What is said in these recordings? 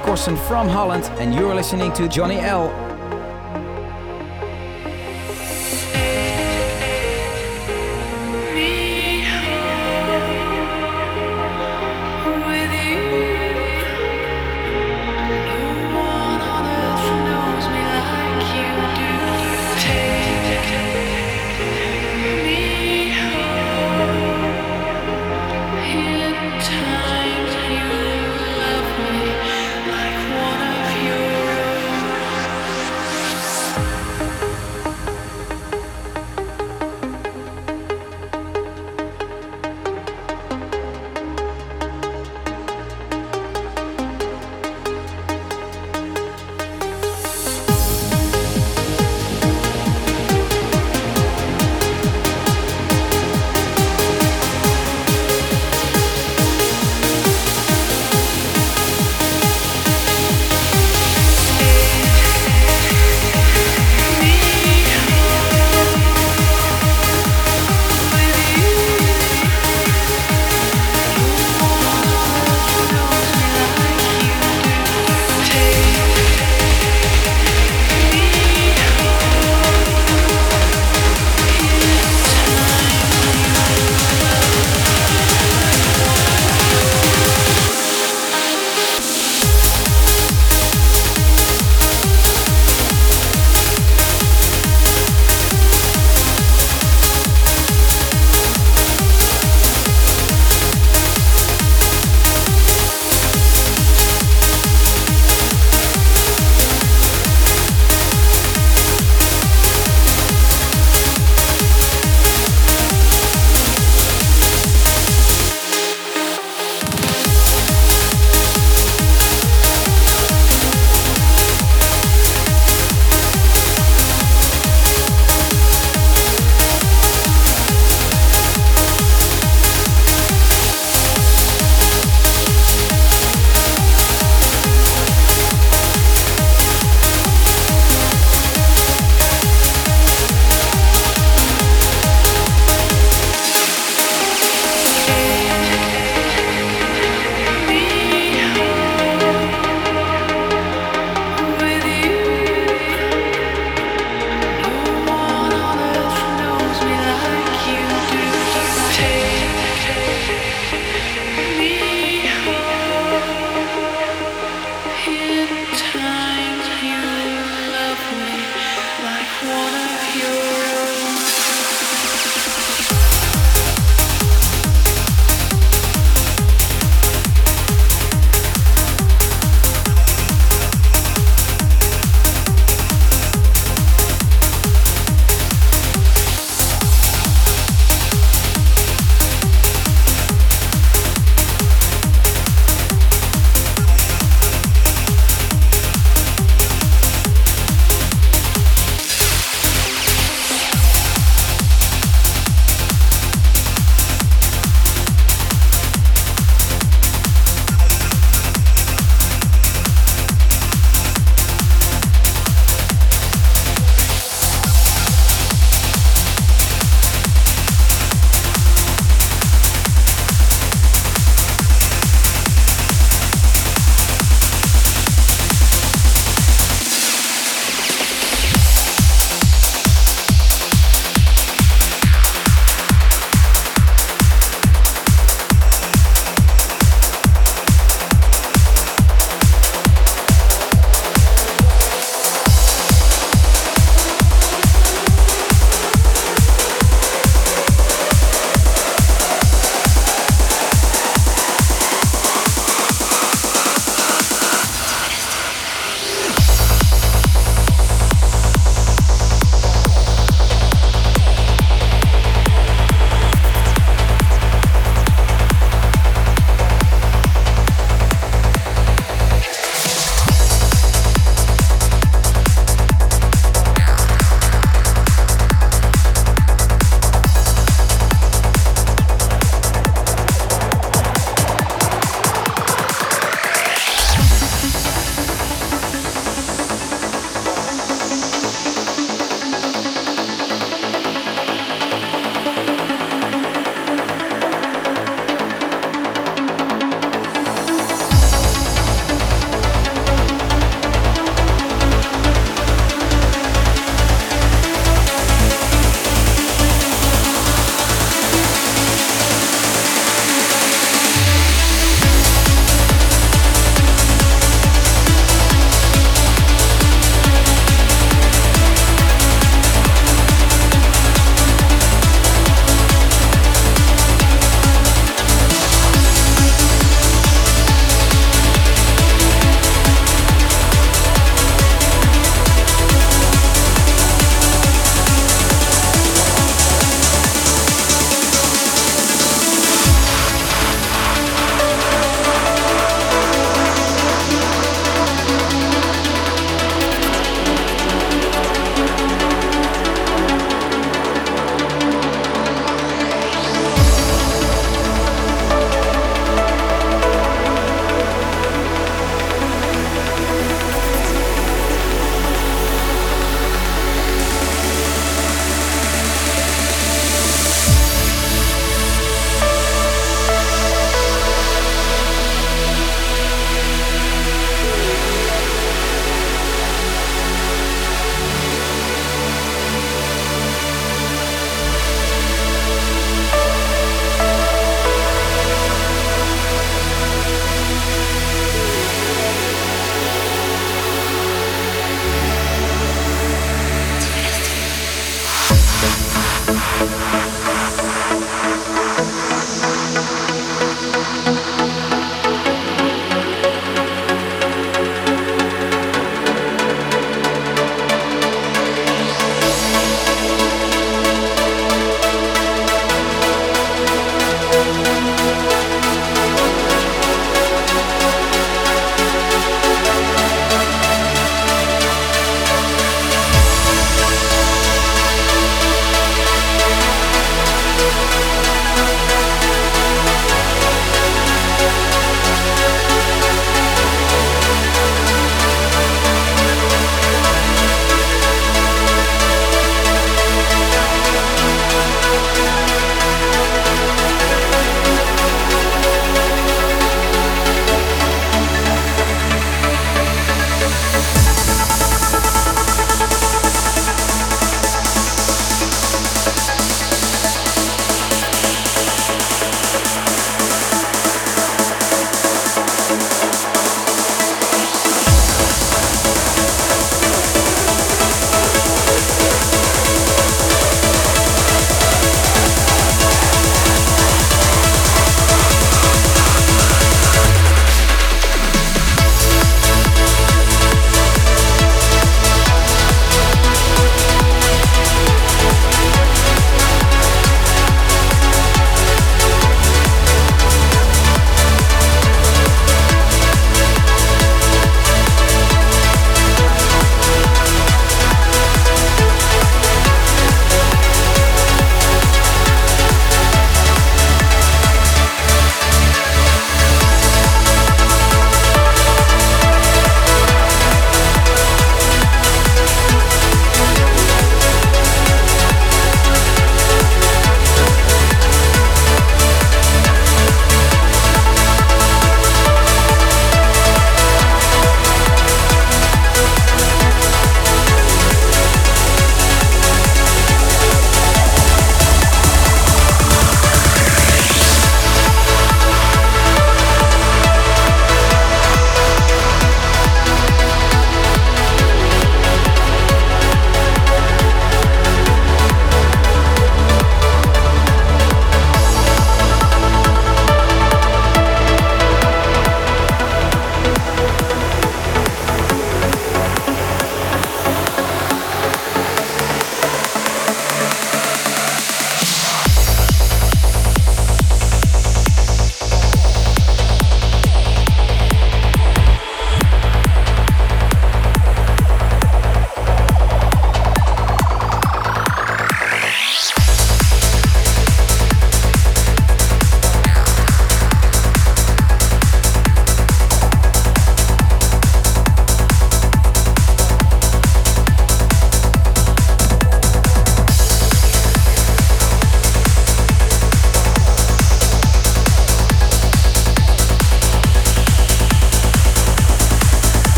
Corsten from Holland, and you're listening to Johnny L.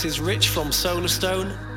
This is Rich from Solarstone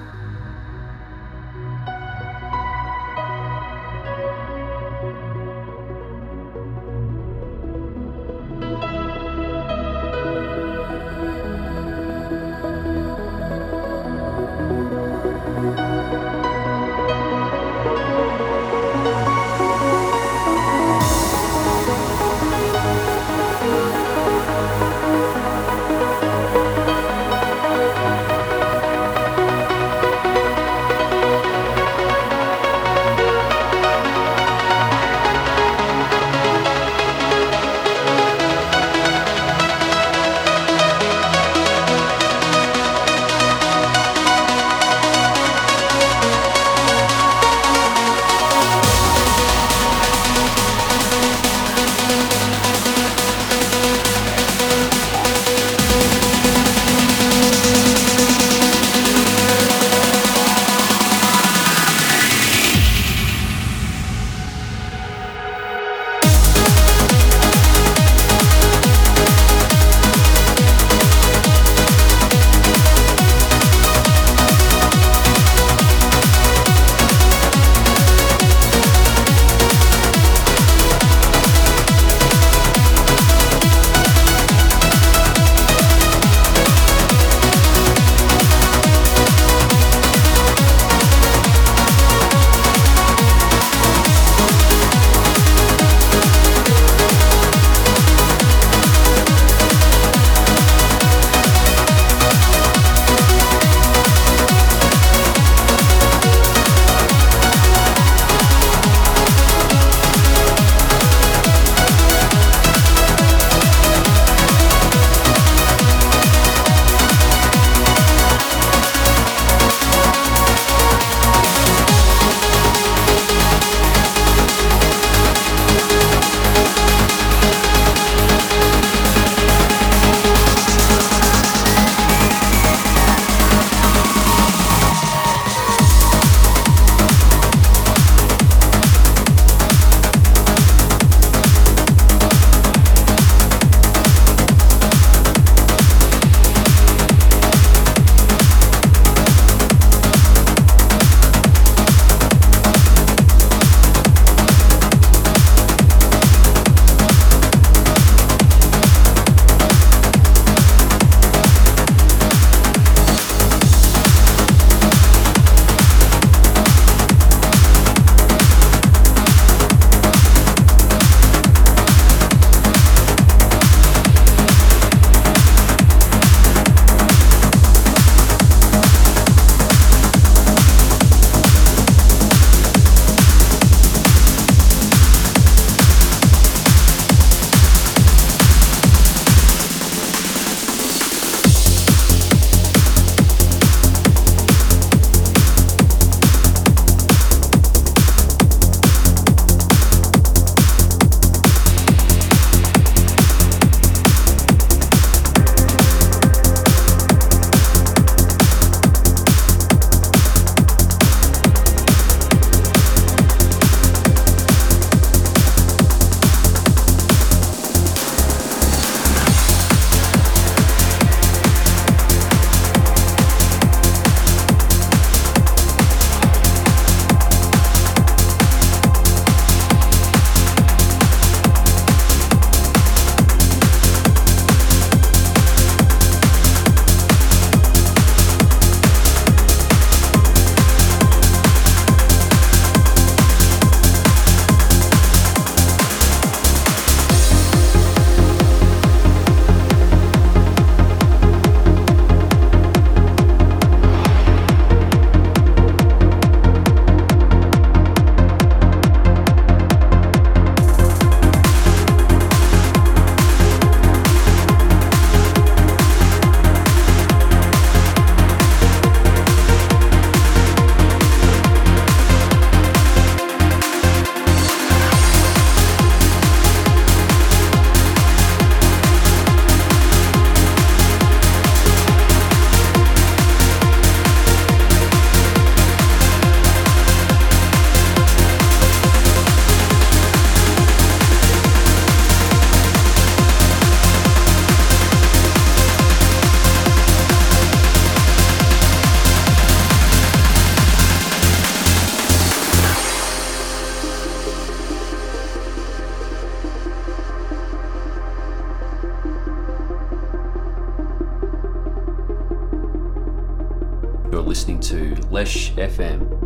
listening to Lesh FM.